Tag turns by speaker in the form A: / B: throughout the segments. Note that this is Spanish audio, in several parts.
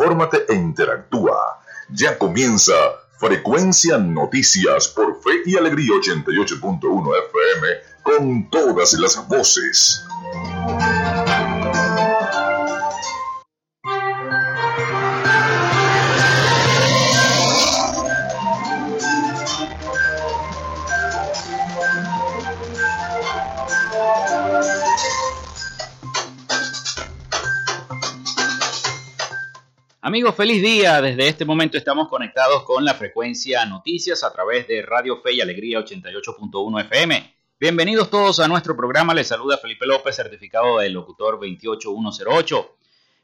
A: infórmate e interactúa. Ya comienza Frecuencia Noticias por Fe y Alegría 88.1 FM con todas las voces.
B: Amigos, feliz día. Desde este momento estamos conectados con la frecuencia noticias a través de Radio Fe y Alegría 88.1 FM. Bienvenidos todos a nuestro programa. Les saluda Felipe López, certificado de locutor 28108.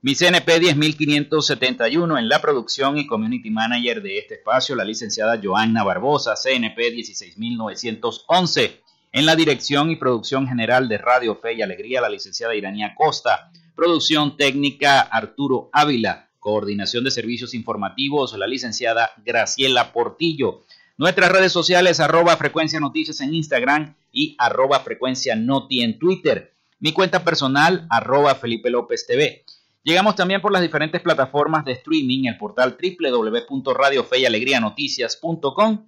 B: Mi CNP 10571 en la producción y community manager de este espacio, la licenciada Joanna Barbosa, CNP 16911. En la dirección y producción general de Radio Fe y Alegría, la licenciada Iranía Costa. Producción técnica Arturo Ávila. Coordinación de Servicios Informativos, la licenciada Graciela Portillo. Nuestras redes sociales, arroba frecuencia noticias en Instagram y arroba frecuencia noti en Twitter. Mi cuenta personal, arroba Felipe López TV. Llegamos también por las diferentes plataformas de streaming, el portal www.radiofeyalegrianoticias.com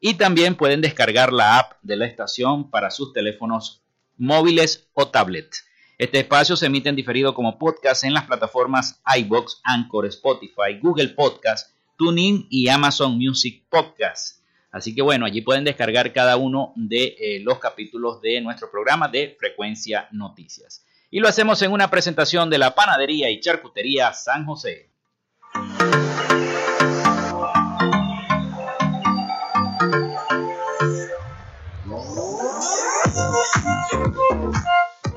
B: y también pueden descargar la app de la estación para sus teléfonos móviles o tablets. Este espacio se emite en diferido como podcast en las plataformas iBox, Anchor, Spotify, Google Podcast, TuneIn y Amazon Music Podcast. Así que bueno, allí pueden descargar cada uno de eh, los capítulos de nuestro programa de Frecuencia Noticias. Y lo hacemos en una presentación de la Panadería y Charcutería San José.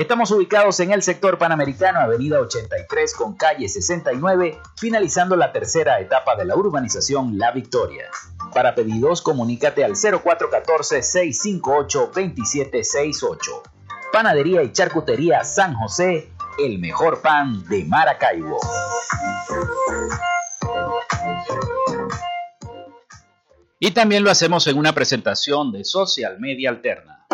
B: Estamos ubicados en el sector panamericano, avenida 83 con calle 69, finalizando la tercera etapa de la urbanización La Victoria. Para pedidos, comunícate al 0414-658-2768. Panadería y Charcutería San José, el mejor pan de Maracaibo. Y también lo hacemos en una presentación de Social Media Alterna.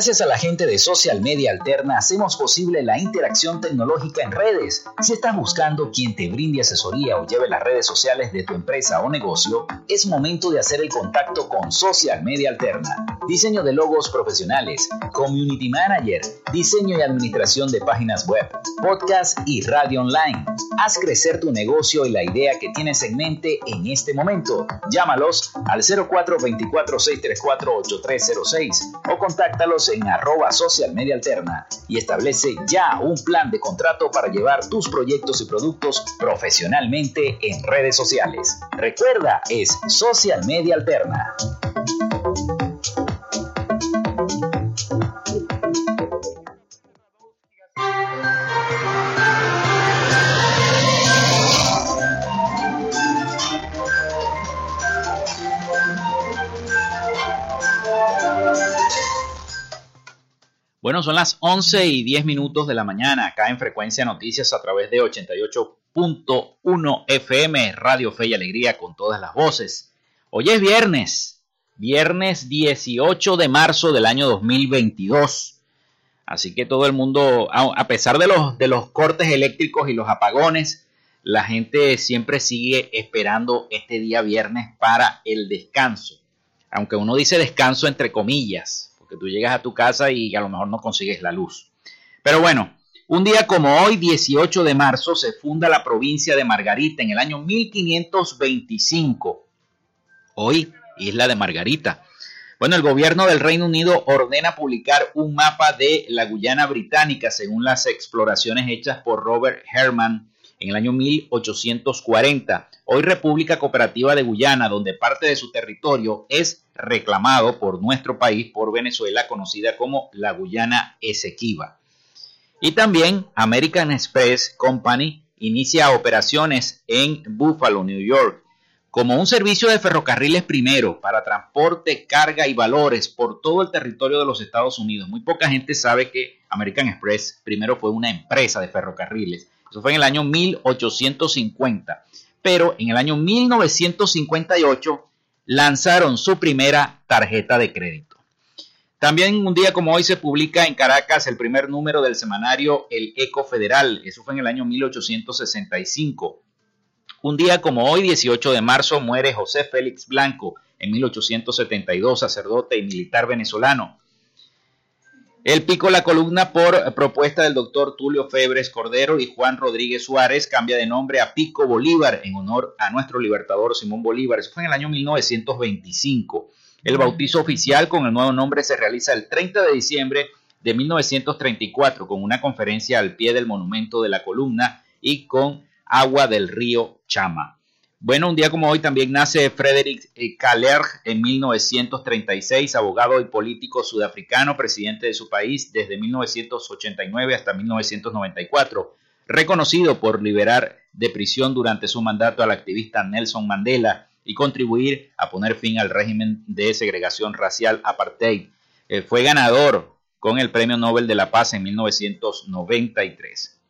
B: Gracias a la gente de Social Media Alterna hacemos posible la interacción tecnológica en redes. Si estás buscando quien te brinde asesoría o lleve las redes sociales de tu empresa o negocio, es momento de hacer el contacto con Social Media Alterna. Diseño de logos profesionales, community manager, diseño y administración de páginas web, podcast y radio online. Haz crecer tu negocio y la idea que tienes en mente en este momento. Llámalos al 0424 634 8306 o contáctalos en arroba social media alterna y establece ya un plan de contrato para llevar tus proyectos y productos profesionalmente en redes sociales. Recuerda, es social media alterna. Bueno, son las 11 y 10 minutos de la mañana acá en Frecuencia Noticias a través de 88.1 FM, Radio Fe y Alegría con todas las voces. Hoy es viernes, viernes 18 de marzo del año 2022. Así que todo el mundo, a pesar de los, de los cortes eléctricos y los apagones, la gente siempre sigue esperando este día viernes para el descanso. Aunque uno dice descanso entre comillas, que tú llegas a tu casa y a lo mejor no consigues la luz. Pero bueno, un día como hoy, 18 de marzo, se funda la provincia de Margarita en el año 1525. Hoy, Isla de Margarita. Bueno, el gobierno del Reino Unido ordena publicar un mapa de la Guyana británica según las exploraciones hechas por Robert Herman en el año 1840. Hoy República Cooperativa de Guyana, donde parte de su territorio es reclamado por nuestro país, por Venezuela, conocida como la Guyana Esequiba. Y también American Express Company inicia operaciones en Buffalo, New York, como un servicio de ferrocarriles primero para transporte, carga y valores por todo el territorio de los Estados Unidos. Muy poca gente sabe que American Express primero fue una empresa de ferrocarriles. Eso fue en el año 1850. Pero en el año 1958 lanzaron su primera tarjeta de crédito. También un día como hoy se publica en Caracas el primer número del semanario El Eco Federal. Eso fue en el año 1865. Un día como hoy, 18 de marzo, muere José Félix Blanco en 1872, sacerdote y militar venezolano. El pico la columna por propuesta del doctor Tulio Febres Cordero y Juan Rodríguez Suárez cambia de nombre a Pico Bolívar en honor a nuestro libertador Simón Bolívar. Eso fue en el año 1925. El bautizo oficial con el nuevo nombre se realiza el 30 de diciembre de 1934 con una conferencia al pie del monumento de la columna y con agua del río Chama. Bueno, un día como hoy también nace Frederick Kalerg en 1936, abogado y político sudafricano, presidente de su país desde 1989 hasta 1994, reconocido por liberar de prisión durante su mandato al activista Nelson Mandela y contribuir a poner fin al régimen de segregación racial apartheid. Eh, fue ganador con el Premio Nobel de la Paz en 1993.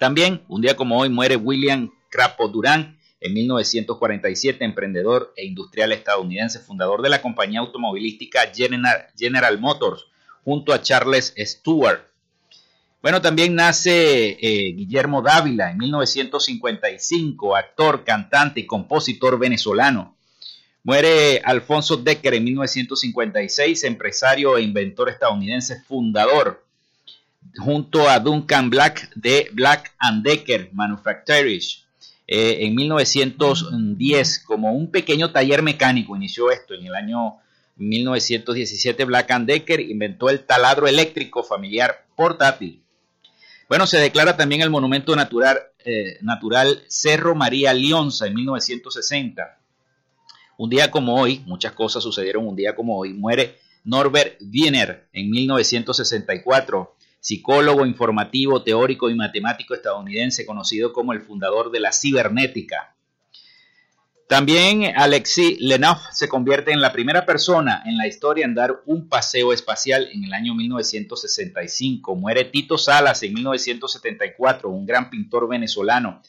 B: También, un día como hoy, muere William Crapo Durán en 1947, emprendedor e industrial estadounidense, fundador de la compañía automovilística General Motors, junto a Charles Stewart. Bueno, también nace eh, Guillermo Dávila en 1955, actor, cantante y compositor venezolano. Muere Alfonso Decker en 1956, empresario e inventor estadounidense, fundador, junto a Duncan Black de Black and Decker Manufacturers. Eh, en 1910, como un pequeño taller mecánico, inició esto en el año 1917. Black and Decker inventó el taladro eléctrico familiar portátil bueno, se declara también el monumento natural, eh, natural Cerro María Lionza en 1960. Un día como hoy, muchas cosas sucedieron un día como hoy, muere Norbert Wiener en 1964, psicólogo, informativo, teórico y matemático estadounidense conocido como el fundador de la cibernética. También Alexis Lenov se convierte en la primera persona en la historia en dar un paseo espacial en el año 1965. Muere Tito Salas en 1974, un gran pintor venezolano.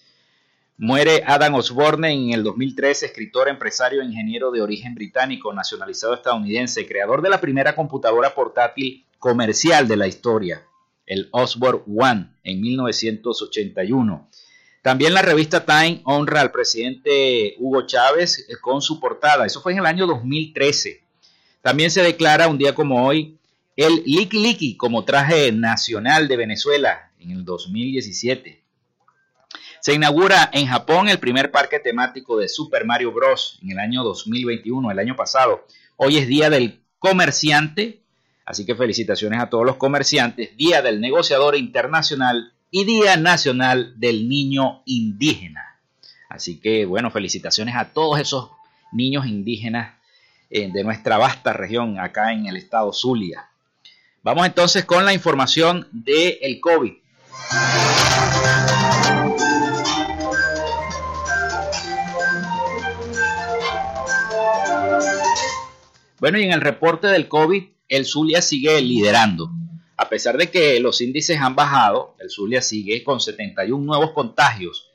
B: Muere Adam Osborne en el 2013, escritor, empresario e ingeniero de origen británico, nacionalizado estadounidense, creador de la primera computadora portátil comercial de la historia, el Osborne One, en 1981. También la revista Time honra al presidente Hugo Chávez eh, con su portada. Eso fue en el año 2013. También se declara un día como hoy el Liki Liki como traje nacional de Venezuela en el 2017. Se inaugura en Japón el primer parque temático de Super Mario Bros. en el año 2021, el año pasado. Hoy es Día del Comerciante, así que felicitaciones a todos los comerciantes. Día del Negociador Internacional y Día Nacional del Niño Indígena. Así que, bueno, felicitaciones a todos esos niños indígenas eh, de nuestra vasta región acá en el estado Zulia. Vamos entonces con la información del el COVID. Bueno, y en el reporte del COVID, el Zulia sigue liderando a pesar de que los índices han bajado, el Zulia sigue con 71 nuevos contagios.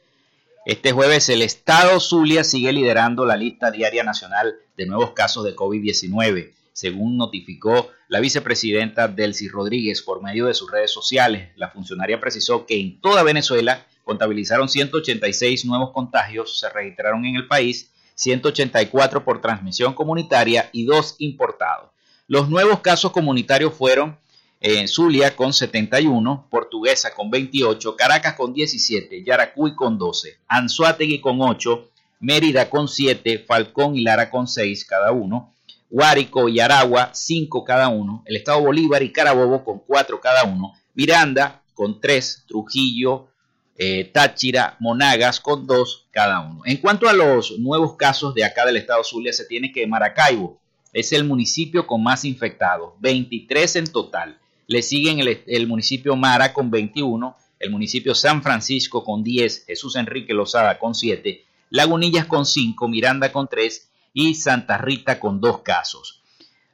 B: Este jueves el estado Zulia sigue liderando la lista diaria nacional de nuevos casos de COVID-19, según notificó la vicepresidenta Delcy Rodríguez por medio de sus redes sociales. La funcionaria precisó que en toda Venezuela contabilizaron 186 nuevos contagios, se registraron en el país 184 por transmisión comunitaria y dos importados. Los nuevos casos comunitarios fueron en Zulia con 71, Portuguesa con 28, Caracas con 17, Yaracuy con 12, Anzuategui con 8, Mérida con 7, Falcón y Lara con 6 cada uno, Guárico y Aragua 5 cada uno, el Estado Bolívar y Carabobo con 4 cada uno, Miranda con 3, Trujillo, eh, Táchira, Monagas con 2 cada uno. En cuanto a los nuevos casos de acá del Estado Zulia, se tiene que Maracaibo es el municipio con más infectados, 23 en total. Le siguen el, municipio Mara con 21, el municipio San Francisco con 10, Jesús Enrique Lozada con 7, Lagunillas con 5, Miranda con 3 y Santa Rita con 2 casos.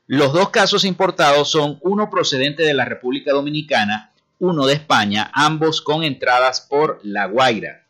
B: Los dos casos importados son uno procedente de la República Dominicana, uno de España, ambos con entradas por La Guaira.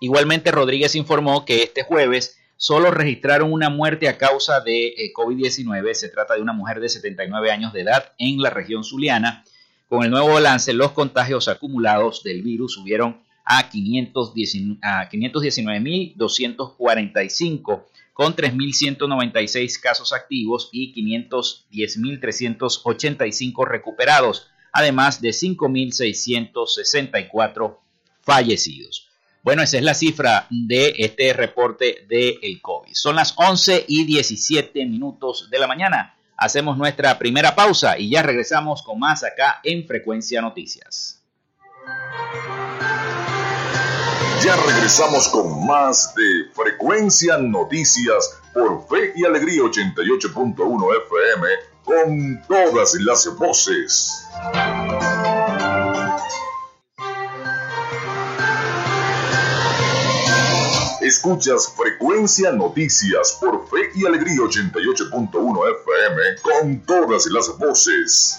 B: Igualmente Rodríguez informó que este jueves solo registraron una muerte a causa de eh, COVID-19. Se trata de una mujer de 79 años de edad en la región zuliana. Con el nuevo balance, los contagios acumulados del virus subieron a 519.245 con 3.196 casos activos y 510.385 recuperados, además de 5.664 fallecidos. Bueno, esa es la cifra de este reporte del el COVID. Son las 11 y 17 minutos de la mañana. Hacemos nuestra primera pausa y ya regresamos con más acá en Frecuencia Noticias.
A: Ya regresamos con más de Frecuencia Noticias por Fe y Alegría 88.1 FM con todas las voces. Escuchas Frecuencia Noticias por Fe y Alegría 88.1 FM con todas las voces.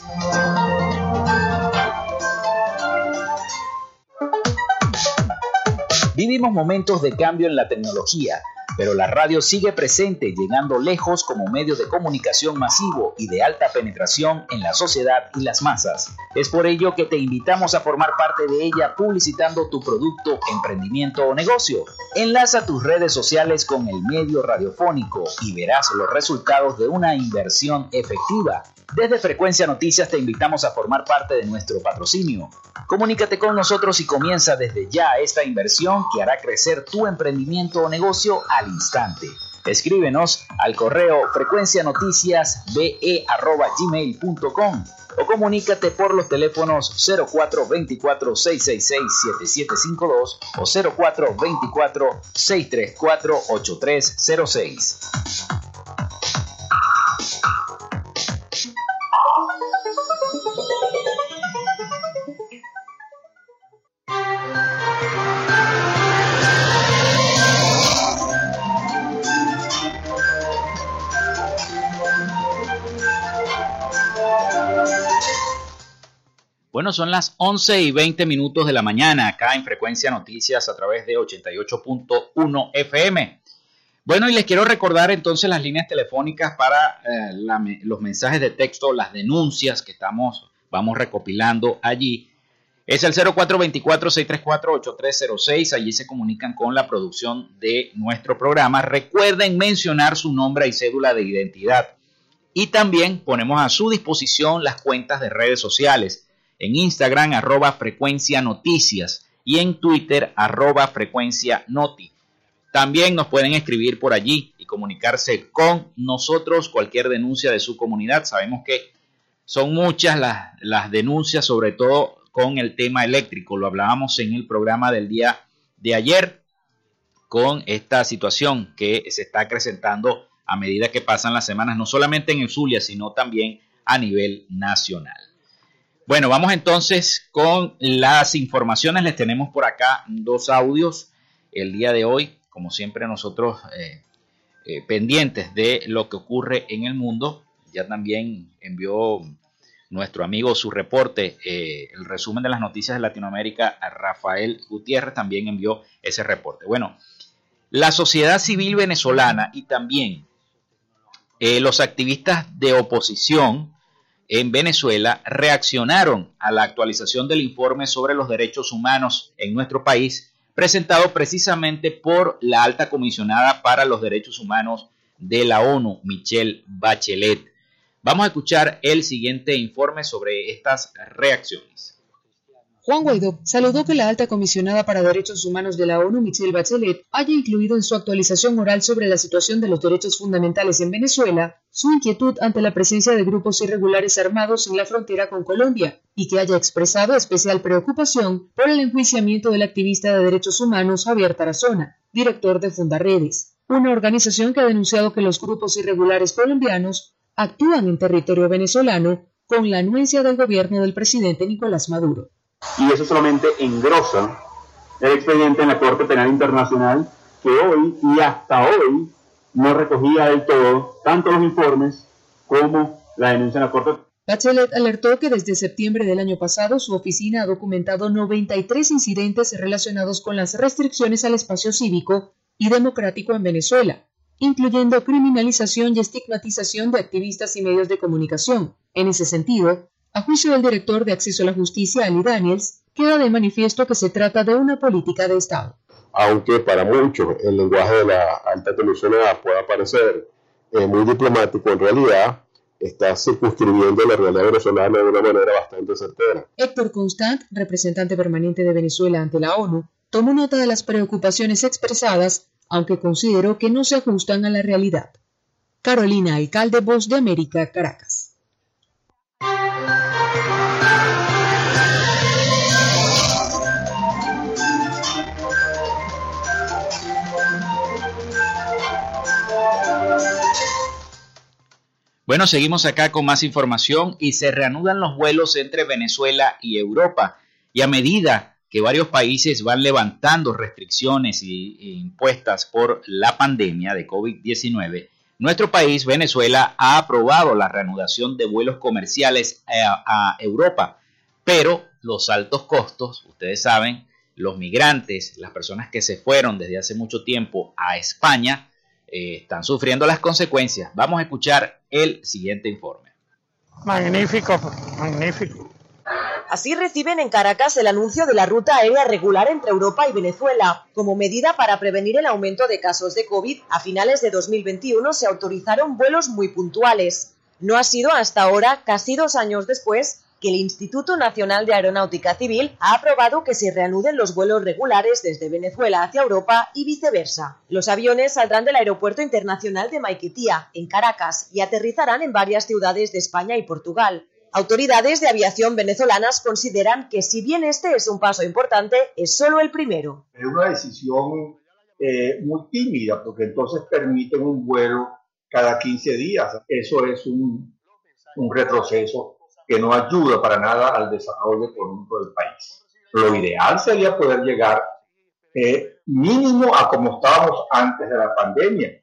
B: Vivimos momentos de cambio en la tecnología, pero la radio sigue presente, llegando lejos como medio de comunicación masivo y de alta penetración en la sociedad y las masas. Es por ello que te invitamos a formar parte de ella publicitando tu producto, emprendimiento o negocio. Enlaza tus redes sociales con el medio radiofónico y verás los resultados de una inversión efectiva. Desde Frecuencia Noticias te invitamos a formar parte de nuestro patrocinio. Comunícate con nosotros y comienza desde ya esta inversión que hará crecer tu emprendimiento o negocio al instante. Escríbenos al correo frecuencianoticiasbe.gmail.com o comunícate por los teléfonos 0424-666-7752 o 0424-634-8306. Bueno, son las 11 y 20 minutos de la mañana acá en Frecuencia Noticias a través de 88.1 FM. Bueno, y les quiero recordar entonces las líneas telefónicas para eh, los mensajes de texto, las denuncias que estamos, vamos recopilando allí. Es el 0424-634-8306. Allí se comunican con la producción de nuestro programa. Recuerden mencionar su nombre y cédula de identidad. Y también ponemos a su disposición las cuentas de redes sociales en Instagram arroba frecuencia noticias y en Twitter arroba frecuencia noti. También nos pueden escribir por allí y comunicarse con nosotros cualquier denuncia de su comunidad. Sabemos que son muchas las, las denuncias, sobre todo con el tema eléctrico. Lo hablábamos en el programa del día de ayer con esta situación que se está acrecentando a medida que pasan las semanas, no solamente en el Zulia, sino también a nivel nacional. Bueno, vamos entonces con las informaciones. Les tenemos por acá dos audios el día de hoy, como siempre nosotros eh, eh, pendientes de lo que ocurre en el mundo. Ya también envió nuestro amigo su reporte, eh, el resumen de las noticias de Latinoamérica, a Rafael Gutiérrez también envió ese reporte. Bueno, la sociedad civil venezolana y también los activistas de oposición en Venezuela reaccionaron a la actualización del informe sobre los derechos humanos en nuestro país, presentado precisamente por la alta comisionada para los derechos humanos de la ONU, Michelle Bachelet. Vamos a escuchar el siguiente informe sobre estas reacciones.
C: Juan Guaidó saludó que la alta comisionada para derechos humanos de la ONU, Michelle Bachelet, haya incluido en su actualización oral sobre la situación de los derechos fundamentales en Venezuela su inquietud ante la presencia de grupos irregulares armados en la frontera con Colombia y que haya expresado especial preocupación por el enjuiciamiento del activista de derechos humanos Javier Tarazona, director de Fundaredes, una organización que ha denunciado que los grupos irregulares colombianos actúan en territorio venezolano con la anuencia del gobierno del presidente Nicolás Maduro.
D: Y eso solamente engrosa el expediente en la Corte Penal Internacional que hoy y hasta hoy no recogía del todo tanto los informes como la denuncia en la Corte.
C: Bachelet alertó que desde septiembre del año pasado su oficina ha documentado 93 incidentes relacionados con las restricciones al espacio cívico y democrático en Venezuela, incluyendo criminalización y estigmatización de activistas y medios de comunicación. En ese sentido, a juicio del director de Acceso a la Justicia, Ali Daniels, queda de manifiesto que se trata de una política de Estado.
E: Aunque para muchos el lenguaje de la alta comisionada pueda parecer eh, muy diplomático, en realidad está circunscribiendo la realidad venezolana de una manera bastante certera.
C: Héctor Constant, representante permanente de Venezuela ante la ONU, tomó nota de las preocupaciones expresadas, aunque consideró que no se ajustan a la realidad. Carolina Alcalde, Voz de América, Caracas.
B: Bueno, seguimos acá con más información y se reanudan los vuelos entre Venezuela y Europa. Y a medida que varios países van levantando restricciones impuestas por la pandemia de COVID-19, nuestro país, Venezuela, ha aprobado la reanudación de vuelos comerciales a, a Europa. Pero los altos costos, ustedes saben, los migrantes, las personas que se fueron desde hace mucho tiempo a España, eh, están sufriendo las consecuencias. Vamos a escuchar el siguiente informe.
F: Magnífico, magnífico.
G: Así reciben en Caracas el anuncio de la ruta aérea regular entre Europa y Venezuela. Como medida para prevenir el aumento de casos de COVID, a finales de 2021 se autorizaron vuelos muy puntuales. No ha sido hasta ahora, casi dos años después, que el Instituto Nacional de Aeronáutica Civil ha aprobado que se reanuden los vuelos regulares desde Venezuela hacia Europa y viceversa. Los aviones saldrán del Aeropuerto Internacional de Maiquetía, en Caracas, y aterrizarán en varias ciudades de España y Portugal. Autoridades de aviación venezolanas consideran que si bien este es un paso importante, es solo el primero.
H: Es una decisión eh, muy tímida porque entonces permiten un vuelo cada 15 días. Eso es un, un retroceso que no ayuda para nada al desarrollo económico del país. Lo ideal sería poder llegar eh, mínimo a como estábamos antes de la pandemia,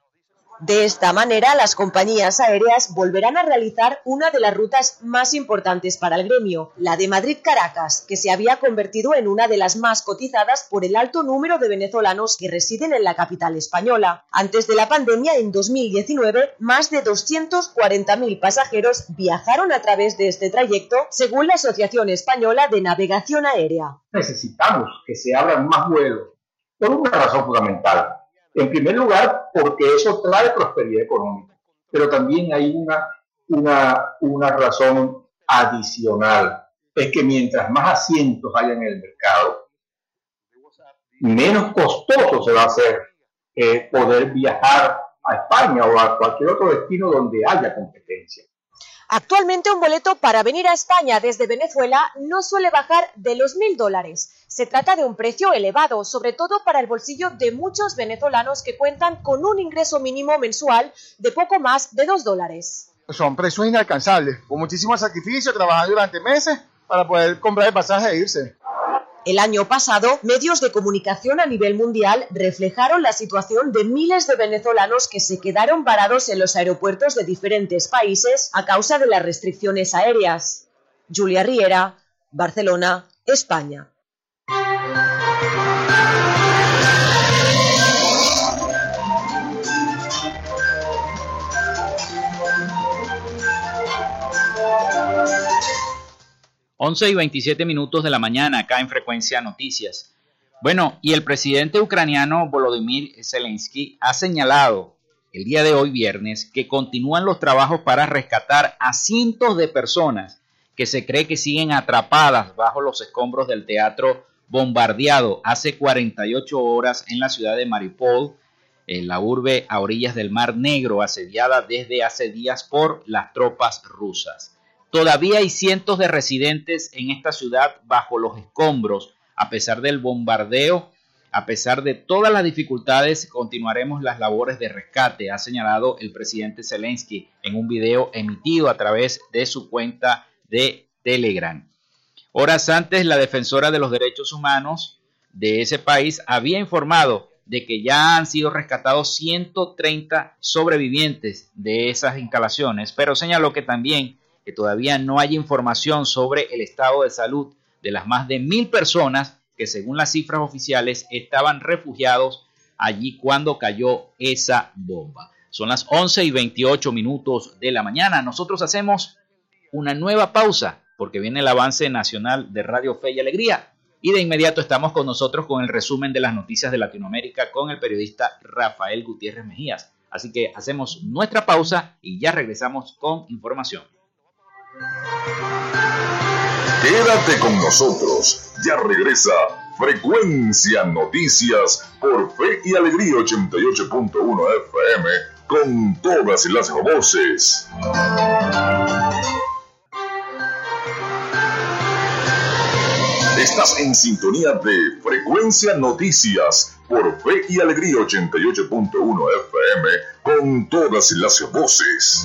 G: de esta manera, las compañías aéreas volverán a realizar una de las rutas más importantes para el gremio, la de Madrid-Caracas, que se había convertido en una de las más cotizadas por el alto número de venezolanos que residen en la capital española. Antes de la pandemia, en 2019, más de 240.000 pasajeros viajaron a través de este trayecto, según la Asociación Española de Navegación Aérea.
H: Necesitamos que se abran más vuelos por una razón fundamental en primer lugar, porque eso trae prosperidad económica, pero también hay una, una, una razón adicional, es que mientras más asientos haya en el mercado, menos costoso se va a hacer eh, poder viajar a España o a cualquier otro destino donde haya competencia.
G: Actualmente un boleto para venir a España desde Venezuela no suele bajar de los mil dólares. Se trata de un precio elevado, sobre todo para el bolsillo de muchos venezolanos que cuentan con un ingreso mínimo mensual de poco más de dos dólares.
F: Son precios inalcanzables, con muchísimo sacrificio, trabajando durante meses para poder comprar el pasaje e irse.
G: El año pasado, medios de comunicación a nivel mundial reflejaron la situación de miles de venezolanos que se quedaron varados en los aeropuertos de diferentes países a causa de las restricciones aéreas. Julia Riera, Barcelona, España.
B: 11 y 27 minutos de la mañana acá en Frecuencia Noticias. Bueno, y el presidente ucraniano Volodymyr Zelensky ha señalado el día de hoy viernes que continúan los trabajos para rescatar a cientos de personas que se cree que siguen atrapadas bajo los escombros del teatro bombardeado hace 48 horas en la ciudad de Mariupol, en la urbe a orillas del Mar Negro, asediada desde hace días por las tropas rusas. Todavía hay cientos de residentes en esta ciudad bajo los escombros. A pesar del bombardeo, a pesar de todas las dificultades, continuaremos las labores de rescate, ha señalado el presidente Zelensky en un video emitido a través de su cuenta de Telegram. Horas antes, la defensora de los derechos humanos de ese país había informado de que ya han sido rescatados 130 sobrevivientes de esas instalaciones, pero señaló que también que todavía no hay información sobre el estado de salud de las más de mil personas que según las cifras oficiales estaban refugiados allí cuando cayó esa bomba. Son las 11 y 28 minutos de la mañana. Nosotros hacemos una nueva pausa porque viene el avance nacional de Radio Fe y Alegría. Y de inmediato estamos con nosotros con el resumen de las noticias de Latinoamérica con el periodista Rafael Gutiérrez Mejías. Así que hacemos nuestra pausa y ya regresamos con información.
A: Quédate con nosotros. Ya regresa Frecuencia Noticias por Fe y Alegría 88.1 FM con todas las voces. Estás en sintonía de Frecuencia Noticias por Fe y Alegría 88.1 FM con todas las voces.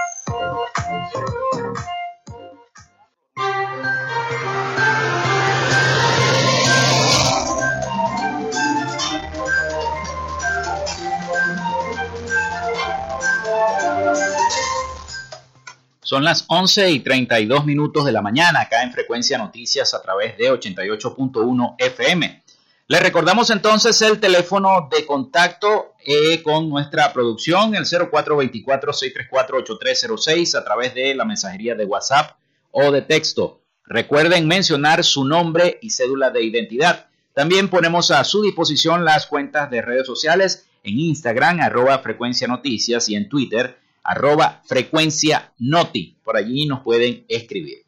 B: Son las 11 y 32 minutos de la mañana acá en Frecuencia Noticias a través de 88.1 FM. Le recordamos entonces el teléfono de contacto eh, con nuestra producción, el 0424-634-8306 a través de la mensajería de WhatsApp o de texto. Recuerden mencionar su nombre y cédula de identidad. También ponemos a su disposición las cuentas de redes sociales en Instagram, arroba frecuencia noticias y en Twitter, arroba frecuencia noti. Por allí nos pueden escribir.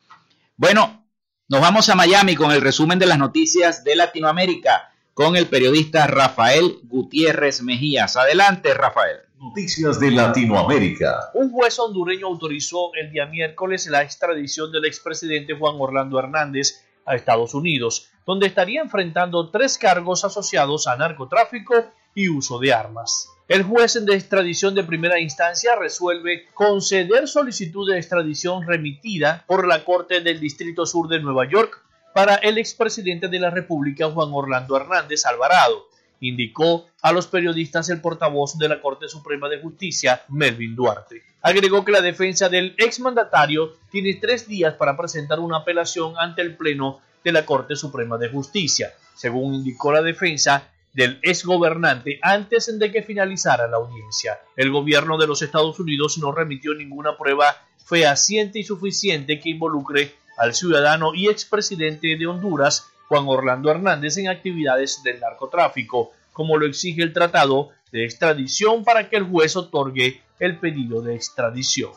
B: Bueno, nos vamos a Miami con el resumen de las noticias de Latinoamérica con el periodista Rafael Gutiérrez Mejías. Adelante, Rafael.
I: Noticias de Latinoamérica.
J: Un juez hondureño autorizó el día miércoles la extradición del expresidente Juan Orlando Hernández a Estados Unidos, donde estaría enfrentando tres cargos asociados a narcotráfico y uso de armas. El juez de extradición de primera instancia resuelve conceder solicitud de extradición remitida por la Corte del Distrito Sur de Nueva York para el expresidente de la República Juan Orlando Hernández Alvarado, indicó a los periodistas el portavoz de la Corte Suprema de Justicia, Melvin Duarte. Agregó que la defensa del exmandatario tiene tres días para presentar una apelación ante el Pleno de la Corte Suprema de Justicia. Según indicó la defensa, del exgobernante antes de que finalizara la audiencia. El gobierno de los Estados Unidos no remitió ninguna prueba fehaciente y suficiente que involucre al ciudadano y expresidente de Honduras, Juan Orlando Hernández, en actividades del narcotráfico, como lo exige el Tratado de Extradición para que el juez otorgue el pedido de extradición.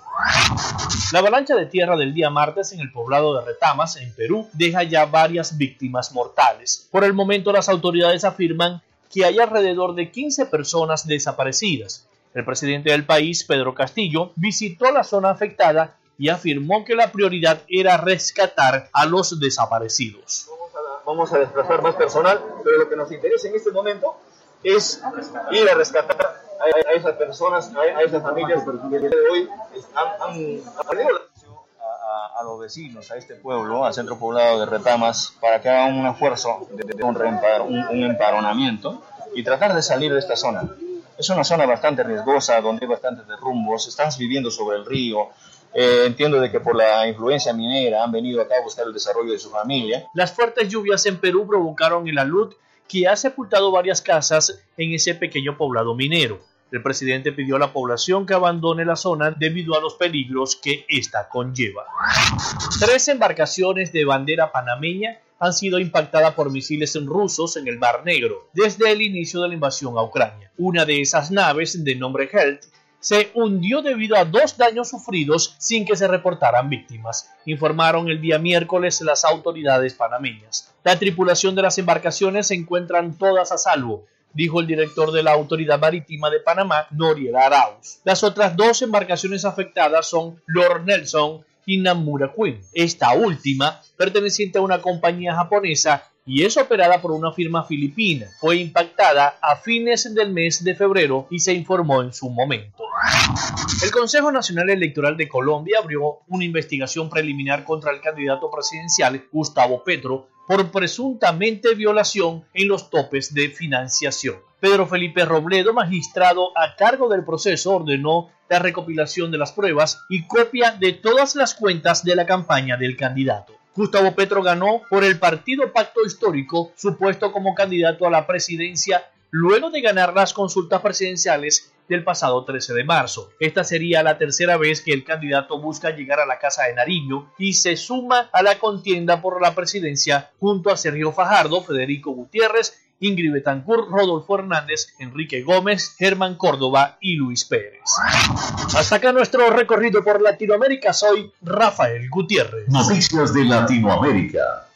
J: La avalancha de tierra del día martes en el poblado de Retamas, en Perú, deja ya varias víctimas mortales. Por el momento las autoridades afirman que hay alrededor de 15 personas desaparecidas. El presidente del país, Pedro Castillo, visitó la zona afectada y afirmó que la prioridad era rescatar a los desaparecidos.
K: Vamos a, desplazar más personal, pero lo que nos interesa en este momento es ir a rescatar a, esas personas, a, esas familias que de hoy han, perdido
L: a, los vecinos, a este pueblo, al centro poblado de Retamas, para que hagan un esfuerzo de, un, un, emparonamiento y tratar de salir de esta zona. Es una zona bastante riesgosa, donde hay bastantes derrumbos, están viviendo sobre el río, Eh, entiendo de que por la influencia minera han venido acá a buscar el desarrollo de su familia.
J: Las fuertes lluvias en Perú provocaron el alud que ha sepultado varias casas en ese pequeño poblado minero. El presidente pidió a la población que abandone la zona debido a los peligros que esta conlleva. Tres embarcaciones de bandera panameña han sido impactadas por misiles rusos en el Mar Negro desde el inicio de la invasión a Ucrania. Una de esas naves, de nombre Health, se hundió debido a dos daños sufridos sin que se reportaran víctimas, informaron el día miércoles las autoridades panameñas. La tripulación de las embarcaciones se encuentran todas a salvo, dijo el director de la Autoridad Marítima de Panamá, Noriel Arauz. Las otras dos embarcaciones afectadas son Lord Nelson y Namura Queen. Esta última, perteneciente a una compañía japonesa y es operada por una firma filipina. Fue impactada a fines del mes de febrero y se informó en su momento. El Consejo Nacional Electoral de Colombia abrió una investigación preliminar contra el candidato presidencial Gustavo Petro por presuntamente violación en los topes de financiación. Pedro Felipe Robledo, magistrado a cargo del proceso, ordenó la recopilación de las pruebas y copia de todas las cuentas de la campaña del candidato. Gustavo Petro ganó por el partido Pacto Histórico, supuesto como candidato a la presidencia luego de ganar las consultas presidenciales del pasado 13 de marzo. Esta sería la tercera vez que el candidato busca llegar a la Casa de Nariño y se suma a la contienda por la presidencia junto a Sergio Fajardo, Federico Gutiérrez, Ingrid Betancourt, Rodolfo Hernández, Enrique Gómez, Germán Córdoba y Luis Pérez. Hasta acá nuestro recorrido por Latinoamérica. Soy Rafael Gutiérrez.
I: Noticias de Latinoamérica.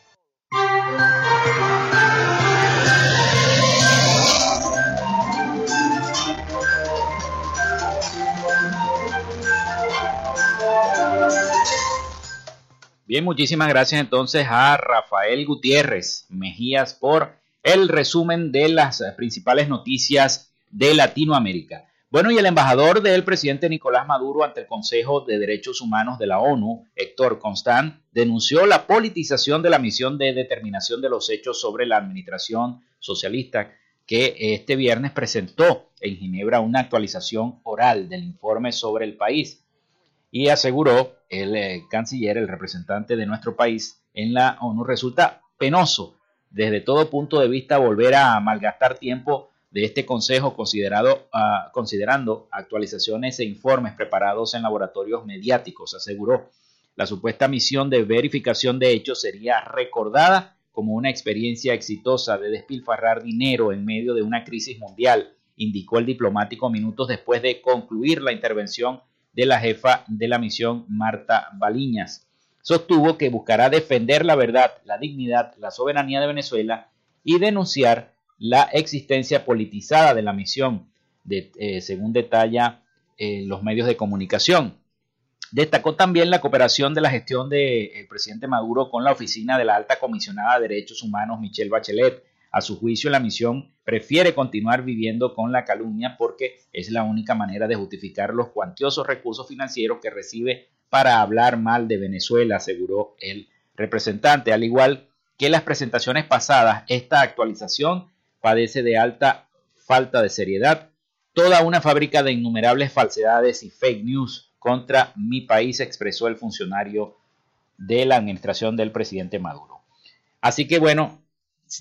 B: Bien, muchísimas gracias entonces a Rafael Gutiérrez Mejías por el resumen de las principales noticias de Latinoamérica. Bueno, y el embajador del presidente Nicolás Maduro ante el Consejo de Derechos Humanos de la ONU, Héctor Constant, denunció la politización de la misión de determinación de los hechos sobre la administración socialista que este viernes presentó en Ginebra una actualización oral del informe sobre el país y aseguró el eh, canciller, el representante de nuestro país en la ONU, resulta penoso desde todo punto de vista volver a malgastar tiempo de este consejo considerado, uh, considerando actualizaciones e informes preparados en laboratorios mediáticos, aseguró. La supuesta misión de verificación de hechos sería recordada como una experiencia exitosa de despilfarrar dinero en medio de una crisis mundial, indicó el diplomático minutos después de concluir la intervención de la jefa de la misión, Marta Baliñas. Sostuvo que buscará defender la verdad, la dignidad, la soberanía de Venezuela y denunciar la existencia politizada de la misión, de, eh, según detalla eh, los medios de comunicación. Destacó también la cooperación de la gestión del presidente Maduro con la oficina de la alta comisionada de derechos humanos Michelle Bachelet, a su juicio, la misión prefiere continuar viviendo con la calumnia porque es la única manera de justificar los cuantiosos recursos financieros que recibe para hablar mal de Venezuela, aseguró el representante. Al igual que las presentaciones pasadas, esta actualización padece de alta falta de seriedad, toda una fábrica de innumerables falsedades y fake news contra mi país, expresó el funcionario de la administración del presidente Maduro. Así que bueno,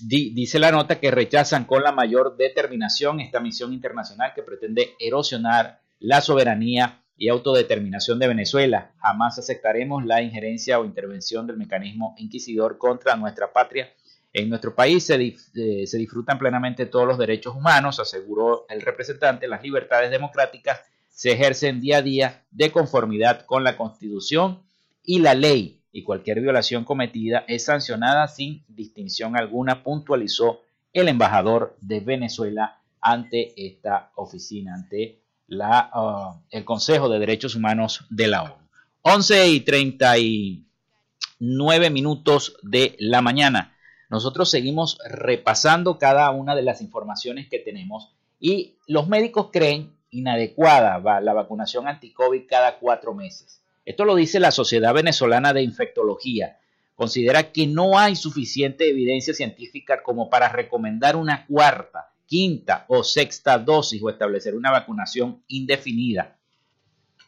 B: dice la nota que rechazan con la mayor determinación esta misión internacional que pretende erosionar la soberanía y autodeterminación de Venezuela. Jamás aceptaremos la injerencia o intervención del mecanismo inquisidor contra nuestra patria. En nuestro país se, eh, se disfrutan plenamente todos los derechos humanos, aseguró el representante. Las libertades democráticas se ejercen día a día de conformidad con la Constitución y la ley y cualquier violación cometida es sancionada sin distinción alguna, puntualizó el embajador de Venezuela ante esta oficina, ante la, uh, el Consejo de Derechos Humanos de la ONU. 11 y 39 minutos de la mañana. Nosotros seguimos repasando cada una de las informaciones que tenemos y los médicos creen inadecuada la vacunación anti-COVID cada cuatro meses. Esto lo dice la Sociedad Venezolana de Infectología. Considera que no hay suficiente evidencia científica como para recomendar una cuarta, quinta o sexta dosis o establecer una vacunación indefinida.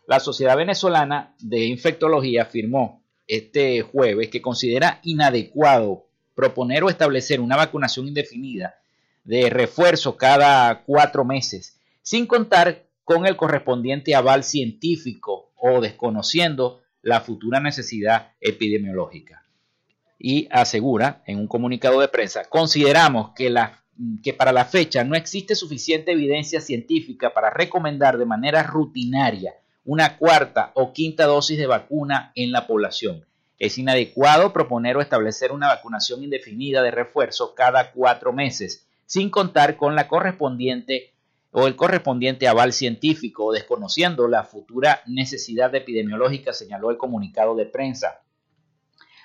B: La Sociedad Venezolana de Infectología afirmó este jueves que considera inadecuado proponer o establecer una vacunación indefinida de refuerzo cada cuatro meses, sin contar con el correspondiente aval científico o desconociendo la futura necesidad epidemiológica. Y asegura en un comunicado de prensa, consideramos que, la, que para la fecha no existe suficiente evidencia científica para recomendar de manera rutinaria una cuarta o quinta dosis de vacuna en la población. Es inadecuado proponer o establecer una vacunación indefinida de refuerzo cada cuatro meses, sin contar con la correspondiente o el correspondiente aval científico, desconociendo la futura necesidad epidemiológica, señaló el comunicado de prensa.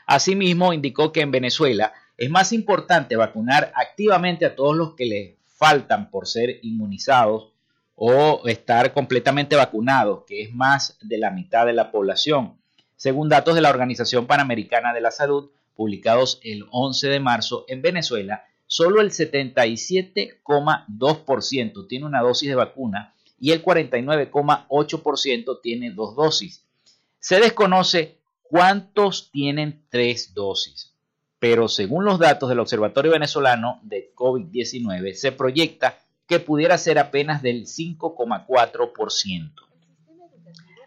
B: Asimismo, indicó que en Venezuela es más importante vacunar activamente a todos los que le faltan por ser inmunizados o estar completamente vacunados, que es más de la mitad de la población, según datos de la Organización Panamericana de la Salud, publicados el 11 de marzo en Venezuela, solo el 77,2% tiene una dosis de vacuna y el 49,8% tiene dos dosis. Se desconoce cuántos tienen tres dosis, pero según los datos del Observatorio Venezolano de COVID-19 se proyecta que pudiera ser apenas del 5,4%.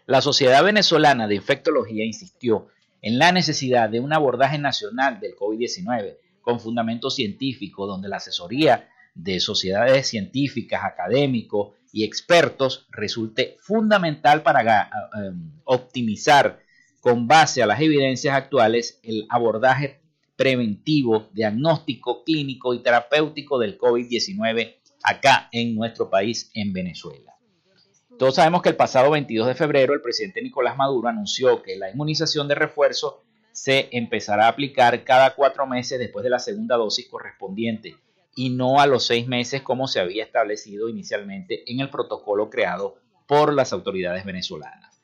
B: La Sociedad Venezolana de Infectología insistió en la necesidad de un abordaje nacional del COVID-19 con fundamento científico, donde la asesoría de sociedades científicas, académicos y expertos resulte fundamental para eh, optimizar con base a las evidencias actuales el abordaje preventivo, diagnóstico, clínico y terapéutico del COVID-19 acá en nuestro país, en Venezuela. Todos sabemos que el pasado 22 de febrero el presidente Nicolás Maduro anunció que la inmunización de refuerzo se empezará a aplicar cada cuatro meses después de la segunda dosis correspondiente y no a los seis meses como se había establecido inicialmente en el protocolo creado por las autoridades venezolanas.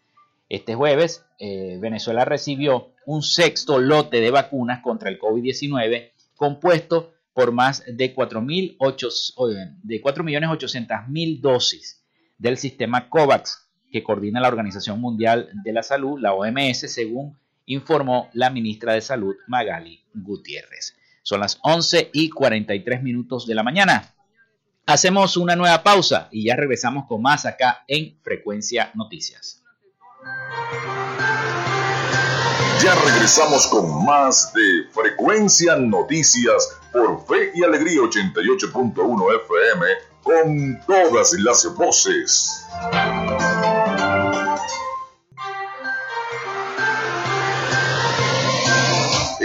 B: Este jueves, eh, Venezuela recibió un sexto lote de vacunas contra el COVID-19 compuesto por más de 4.800.000 dosis del sistema COVAX que coordina la Organización Mundial de la Salud, la OMS, según informó la ministra de Salud, Magali Gutiérrez. Son las 11 y 43 minutos de la mañana. Hacemos una nueva pausa y ya regresamos con más acá en Frecuencia Noticias.
A: Ya regresamos con más de Frecuencia Noticias por Fe y Alegría 88.1 FM con todas las voces.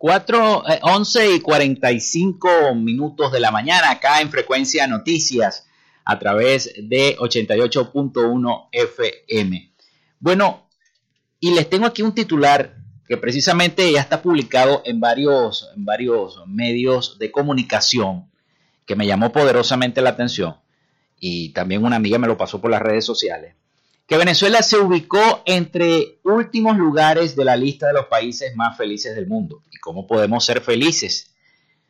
B: Cuatro, eh, 11 y 45 minutos de la mañana acá en Frecuencia Noticias a través de 88.1 FM. Bueno, y les tengo aquí un titular que precisamente ya está publicado en varios, en varios medios de comunicación que me llamó poderosamente la atención y también una amiga me lo pasó por las redes sociales que Venezuela se ubicó entre últimos lugares de la lista de los países más felices del mundo. ¿Y cómo podemos ser felices?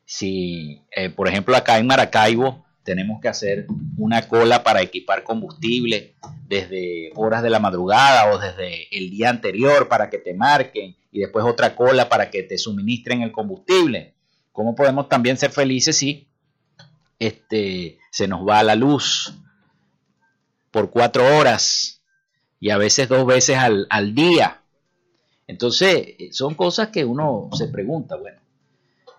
B: Si, eh, por ejemplo, acá en Maracaibo tenemos que hacer una cola para equipar combustible desde horas de la madrugada o desde el día anterior para que te marquen y después otra cola para que te suministren el combustible. ¿Cómo podemos también ser felices si este, se nos va la luz por cuatro horas y a veces dos veces al, día. Entonces, son cosas que uno se pregunta, bueno.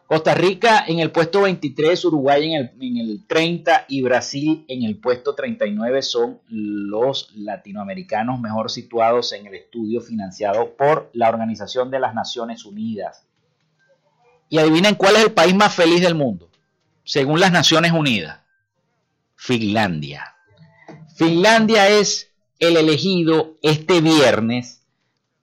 B: Costa Rica en el puesto 23, Uruguay en el, en el 30 y Brasil en el puesto 39 son los latinoamericanos mejor situados en el estudio financiado por la Organización de las Naciones Unidas. Y adivinen cuál es el país más feliz del mundo, según las Naciones Unidas. Finlandia. Finlandia es el elegido este viernes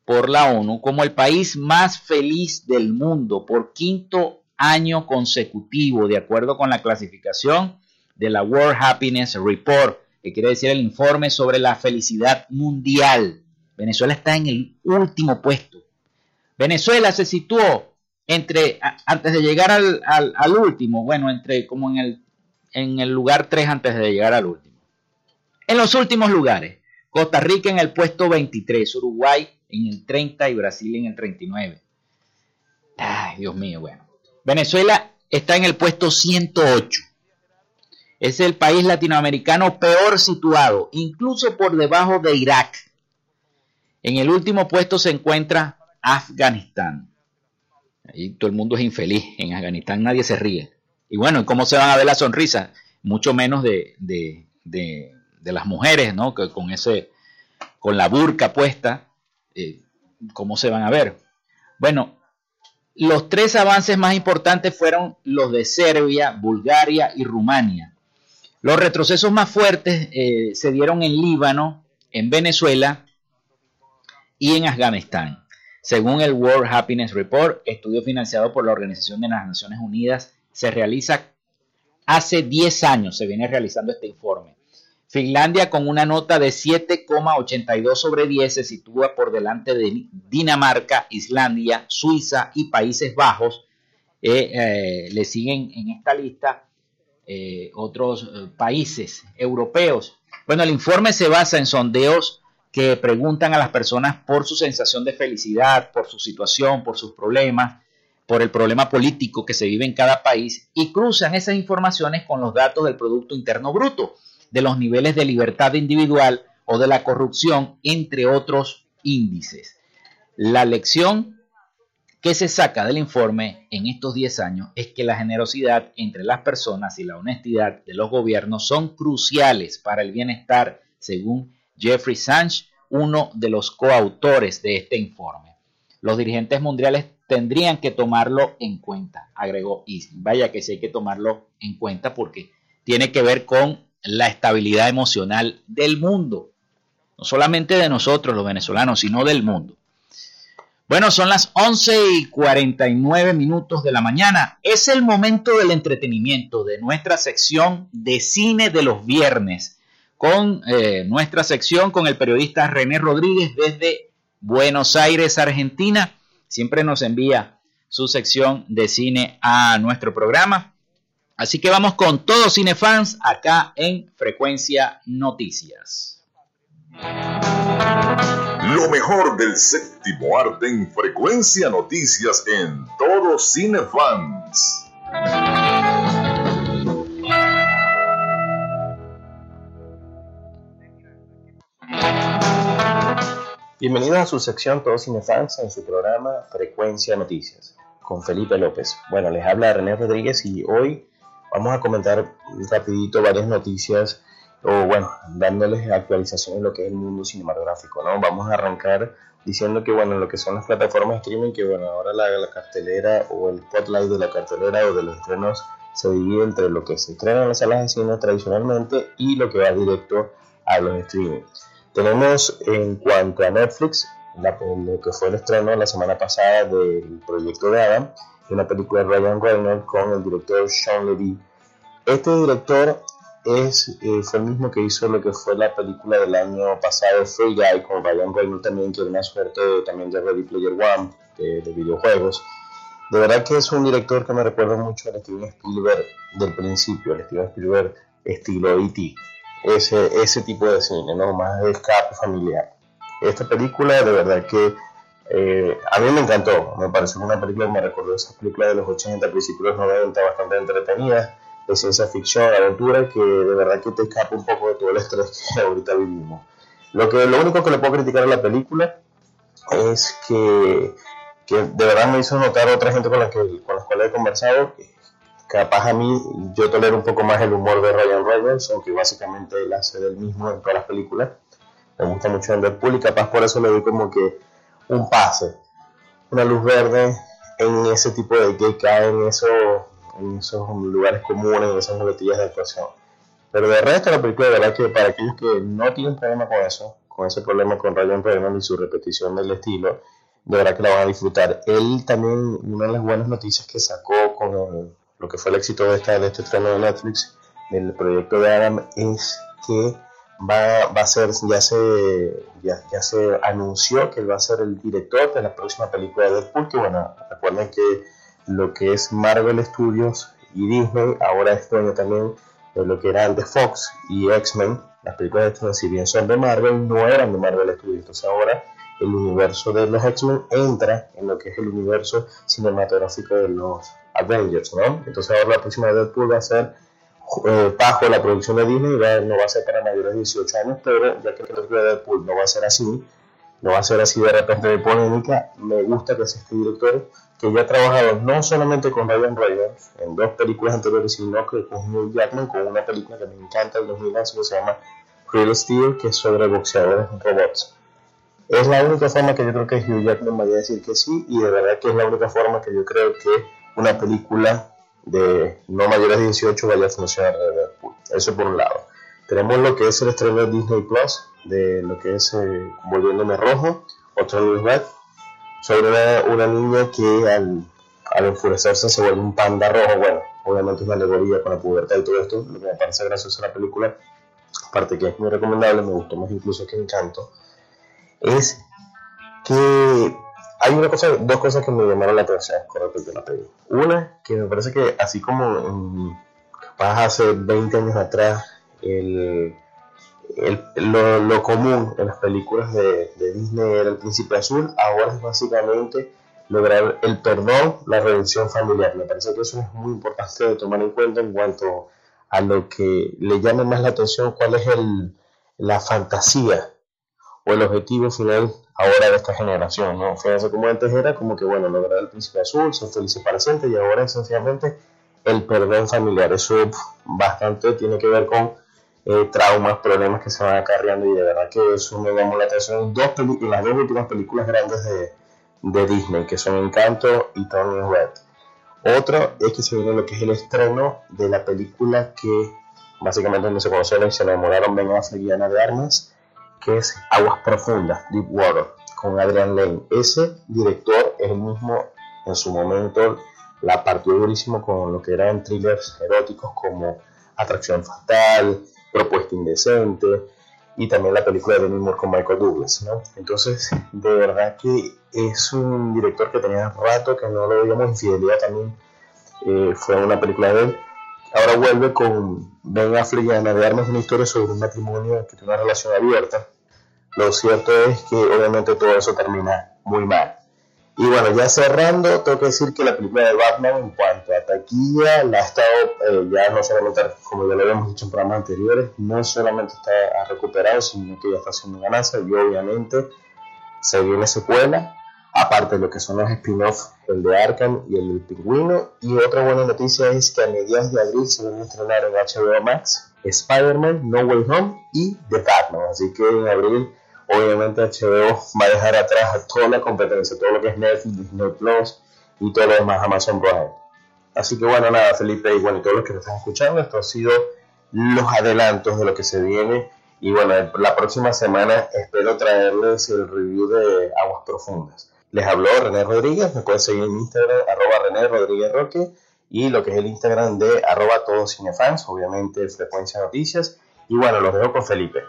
B: por la ONU como el país más feliz del mundo por quinto año consecutivo, de acuerdo con la clasificación de la World Happiness Report, que quiere decir el informe sobre la felicidad mundial. Venezuela está en el último puesto. Venezuela se situó entre, antes de llegar al, al, último, bueno, entre como en el, en el lugar 3 antes de llegar al último. En los últimos lugares, Costa Rica en el puesto 23, Uruguay en el 30 y Brasil en el 39. Ay, Dios mío, bueno. Venezuela está en el puesto 108. Es el país latinoamericano peor situado, incluso por debajo de Irak. En el último puesto se encuentra Afganistán. Ahí todo el mundo es infeliz. En Afganistán nadie se ríe. Y bueno, ¿cómo se van a ver las sonrisas? Mucho menos de, de, de, de las mujeres, ¿no? Que con ese, con la burca puesta, eh, ¿cómo se van a ver? Bueno, los tres avances más importantes fueron los de Serbia, Bulgaria y Rumania. Los retrocesos más fuertes eh, se dieron en Líbano, en Venezuela y en Afganistán. Según el World Happiness Report, estudio financiado por la Organización de las Naciones Unidas, se realiza hace 10 años, se viene realizando este informe. Finlandia con una nota de 7,82 sobre 10 se sitúa por delante de Dinamarca, Islandia, Suiza y Países Bajos. Eh, eh, le siguen en esta lista eh, otros países europeos. Bueno, el informe se basa en sondeos que preguntan a las personas por su sensación de felicidad, por su situación, por sus problemas, por el problema político que se vive en cada país y cruzan esas informaciones con los datos del Producto Interno Bruto de los niveles de libertad individual o de la corrupción, entre otros índices. La lección que se saca del informe en estos 10 años es que la generosidad entre las personas y la honestidad de los gobiernos son cruciales para el bienestar, según Jeffrey Sanch, uno de los coautores de este informe. Los dirigentes mundiales tendrían que tomarlo en cuenta, agregó y Vaya que sí hay que tomarlo en cuenta porque tiene que ver con la estabilidad emocional del mundo. No solamente de nosotros los venezolanos, sino del mundo. Bueno, son las 11 y 49 minutos de la mañana. Es el momento del entretenimiento de nuestra sección de cine de los viernes, con eh, nuestra sección con el periodista René Rodríguez desde Buenos Aires, Argentina. Siempre nos envía su sección de cine a nuestro programa. Así que vamos con todos cinefans acá en Frecuencia Noticias.
A: Lo mejor del séptimo arte en Frecuencia Noticias en todos cinefans.
M: Bienvenidos a su sección Todos Cinefans en su programa Frecuencia Noticias con Felipe López. Bueno, les habla René Rodríguez y hoy Vamos a comentar rapidito varias noticias o bueno, dándoles actualización en lo que es el mundo cinematográfico, ¿no? Vamos a arrancar diciendo que bueno, lo que son las plataformas de streaming, que bueno, ahora la, la cartelera o el spotlight de la cartelera o de los estrenos se divide entre lo que se estrena en las salas de cine tradicionalmente y lo que va directo a los streaming. Tenemos en cuanto a Netflix, lo que fue el estreno la semana pasada del proyecto de Adam, una película de Ryan Reynolds con el director Sean Levy. Este director es, eh, fue el mismo que hizo lo que fue la película del año pasado, Free Guy, con Ryan Reynolds también, que era una suerte también de Ready Player One, de, de, videojuegos. De verdad que es un director que me recuerda mucho al Steven Spielberg del principio, al Steven Spielberg estilo E.T. Ese, ese tipo de cine, ¿no? Más de escape familiar. Esta película de verdad que eh, a mí me encantó, me pareció una película que me recordó esa película de los 80, principios de los 90, bastante entretenida, de ciencia ficción, aventura, que de verdad que te escapa un poco de todo el estrés que ahorita vivimos. Lo, que, lo único que le puedo criticar a la película es que, que de verdad me hizo notar otra gente con la, que, con la cual he conversado, que capaz a mí yo tolero un poco más el humor de Ryan Reynolds, aunque básicamente él hace del mismo en todas las películas. Me gusta mucho en Deadpool y capaz por eso le doy como que un pase, una luz verde en ese tipo de que cae en, eso, en esos lugares comunes, en esas boletillas de actuación. Pero de resto la película de verdad que para aquellos que no tienen problema con eso, con ese problema con Ryan Reynolds y su repetición del estilo, de verdad que la van a disfrutar. Él también, una de las buenas noticias que sacó con lo que fue el éxito de, esta, de este estreno de Netflix, del proyecto de Adam, es que va, va a ser, ya se, ya, ya, se anunció que él va a ser el director de la próxima película de Deadpool, que bueno, recuerden que lo que es Marvel Studios y Disney, ahora es dueño también de lo que eran de Fox y X-Men, las películas de si bien son de Marvel, no eran de Marvel Studios, entonces ahora el universo de los X-Men entra en lo que es el universo cinematográfico de los Avengers, ¿no? Entonces ahora la próxima de Deadpool va a ser eh, bajo la producción de Disney, no va a ser para mayores de 18 años, pero ya que película de Deadpool no va a ser así, no va a ser así de repente de polémica, me gusta que sea este director que ya ha trabajado no solamente con Ryan Reynolds en dos películas anteriores, sino que con Hugh Jackman con una película que me encanta del 2011 que se llama Real Steel, que es sobre boxeadores robots. Es la única forma que yo creo que Hugh Jackman vaya a decir que sí, y de verdad que es la única forma que yo creo que una película de no mayores de 18 vaya a funcionar de Deadpool. Eso por un lado. Tenemos lo que es el estreno de Disney Plus, de lo que es eh, Volviéndome Rojo, otro News Back, sobre una, una, niña que al, al enfurecerse se vuelve un panda rojo. Bueno, obviamente es una alegoría con la pubertad y todo esto, lo que me parece gracioso en la película, aparte que es muy recomendable, me gustó más incluso que Encanto, es que hay una cosa, dos cosas que me llamaron la atención con respecto a la película. Una, que me parece que así como en, capaz hace 20 años atrás, el, el, lo, lo, común en las películas de, de, Disney era el príncipe azul, ahora es básicamente lograr el perdón, la redención familiar. Me parece que eso es muy importante de tomar en cuenta en cuanto a lo que le llama más la atención, cuál es el, la fantasía o el objetivo final ahora de esta generación, ¿no? Fíjense como antes era como que, bueno, lograr el príncipe azul, ser felices para siempre, y ahora esencialmente el perdón familiar. Eso bastante tiene que ver con eh, traumas, problemas que se van acarreando, y de verdad que eso me llamó la atención. Dos las dos últimas películas grandes de, de Disney, que son Encanto y Tony Red. Otro es que se viene lo que es el estreno de la película que básicamente donde se conocieron y se enamoraron Ben Affleck y Ana de Armas, que es Aguas Profundas, Deep Water, con Adrian Lane. Ese director es el mismo, en su momento, la partió durísimo con lo que eran thrillers eróticos como Atracción Fatal, Propuesta Indecente y también la película de Demi con Michael Douglas. ¿no? Entonces, de verdad que es un director que tenía rato que no lo veíamos. Infidelidad también eh, fue una película de él. Ahora vuelve con Ben Affleck de Armas, una historia sobre un matrimonio que tiene una relación abierta lo cierto es que obviamente todo eso termina muy mal. Y bueno, ya cerrando, tengo que decir que la película de Batman en cuanto a taquilla la ha estado, eh, ya no solamente, como ya lo habíamos dicho en programas anteriores, no solamente está recuperado, sino que ya está haciendo ganancias y obviamente se viene secuela, aparte de lo que son los spin-offs, el de Arkham y el del Pingüino. Y otra buena noticia es que a mediados de abril se van a estrenar en HBO Max Spider-Man, No Way Home y The Batman. Así que en abril obviamente HBO va a dejar atrás a toda la competencia, todo lo que es Netflix, Disney Plus y todo lo demás Amazon Prime. Así que bueno, nada, Felipe y bueno, todos los que nos están escuchando, esto ha sido los adelantos de lo que se viene. Y bueno, la próxima semana espero traerles el review de Aguas Profundas. Les habló René Rodríguez, me pueden seguir en Instagram, arroba René Rodríguez Roque, y lo que es el Instagram de arroba todos cinefans, obviamente Frecuencia Noticias. Y bueno, los dejo con Felipe.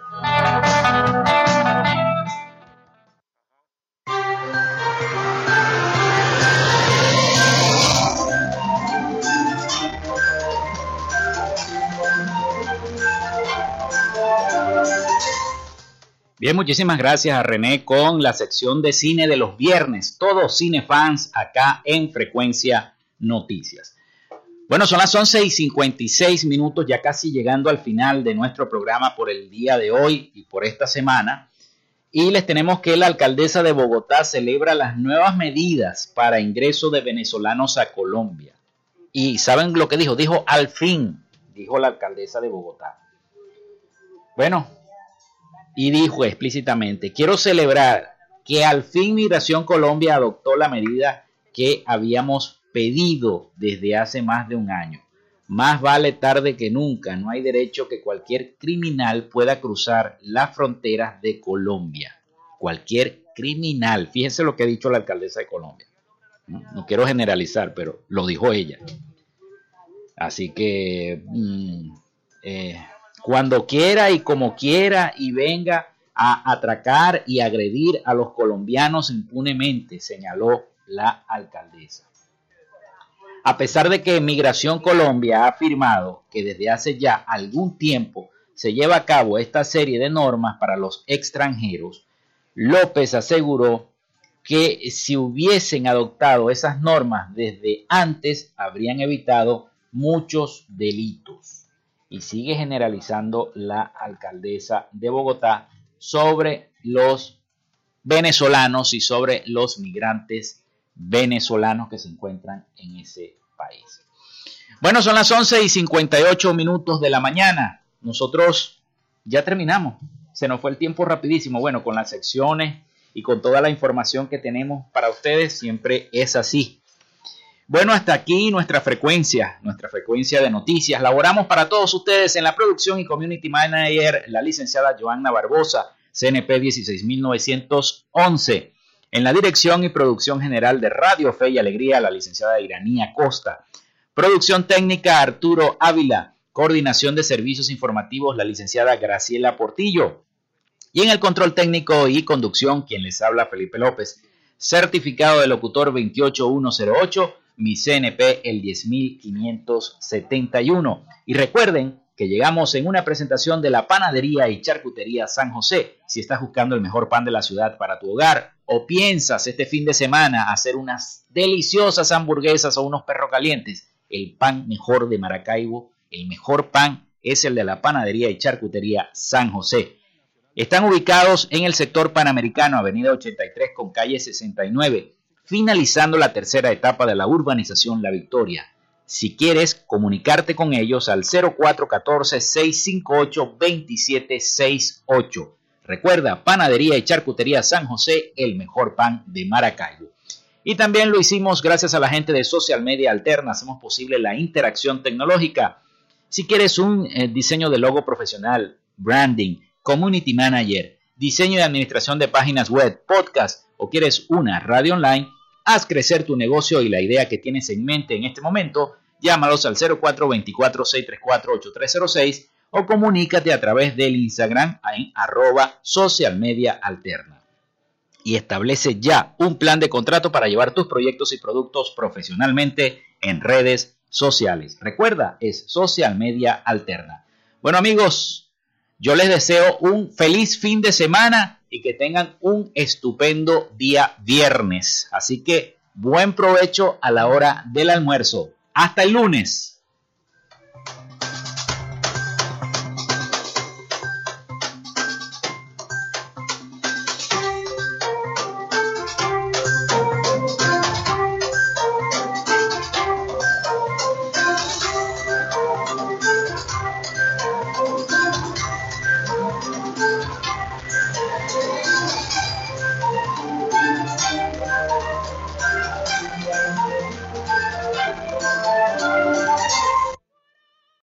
B: Bien, muchísimas gracias a René con la sección de cine de los viernes. Todos cinefans acá en Frecuencia Noticias. Bueno, son las 11 y 56 minutos, ya casi llegando al final de nuestro programa por el día de hoy y por esta semana. Y les tenemos que la alcaldesa de Bogotá celebra las nuevas medidas para ingreso de venezolanos a Colombia. Y ¿saben lo que dijo? Dijo al fin, dijo la alcaldesa de Bogotá. Bueno, y dijo explícitamente, quiero celebrar que al fin Migración Colombia adoptó la medida que habíamos pedido desde hace más de un año. Más vale tarde que nunca. No hay derecho que cualquier criminal pueda cruzar las fronteras de Colombia. Cualquier criminal. Fíjense lo que ha dicho la alcaldesa de Colombia. No, quiero generalizar, pero lo dijo ella. Así que mm, eh, cuando quiera y como quiera y venga a atracar y agredir a los colombianos impunemente, señaló la alcaldesa. A pesar de que Migración Colombia ha afirmado que desde hace ya algún tiempo se lleva a cabo esta serie de normas para los extranjeros, López aseguró que si hubiesen adoptado esas normas desde antes, habrían evitado muchos delitos. Y sigue generalizando la alcaldesa de Bogotá sobre los venezolanos y sobre los migrantes venezolanos que se encuentran en ese país. Bueno, son las 11 y 58 minutos de la mañana. Nosotros ya terminamos. Se nos fue el tiempo rapidísimo. Bueno, con las secciones y con toda la información que tenemos para ustedes, siempre es así. Bueno, hasta aquí nuestra frecuencia, nuestra frecuencia de noticias. Laboramos para todos ustedes en la producción y community manager, la licenciada Joanna Barbosa, CNP 16911. En la dirección y producción general de Radio Fe y Alegría, la licenciada Iranía Costa. Producción técnica Arturo Ávila. Coordinación de servicios informativos, la licenciada Graciela Portillo. Y en el control técnico y conducción, quien les habla Felipe López. Certificado de locutor 28108, mi CNP el 10571. Y recuerden que llegamos en una presentación de la Panadería y Charcutería San José. Si estás buscando el mejor pan de la ciudad para tu hogar o piensas este fin de semana hacer unas deliciosas hamburguesas o unos perros calientes, el pan mejor de Maracaibo, el mejor pan es el de la Panadería y Charcutería San José. Están ubicados en el sector panamericano, Avenida 83 con calle 69, finalizando la tercera etapa de la urbanización La Victoria. Si quieres comunicarte con ellos al 0414-658-2768. Recuerda, Panadería y Charcutería San José, el mejor pan de Maracaibo. Y también lo hicimos gracias a la gente de Social Media Alterna. Hacemos posible la interacción tecnológica. Si quieres un eh, diseño de logo profesional, branding, community manager, diseño y administración de páginas web, podcast o quieres una radio online, haz crecer tu negocio y la idea que tienes en mente en este momento, llámalos al 0424-634-8306 o comunícate a través del Instagram en arroba social. Y establece ya un plan de contrato para llevar tus proyectos y productos profesionalmente en redes sociales. Recuerda, es social media alterna. Bueno amigos, yo les deseo un feliz fin de semana y que tengan un estupendo día viernes. Así que buen provecho a la hora del almuerzo. Hasta el lunes.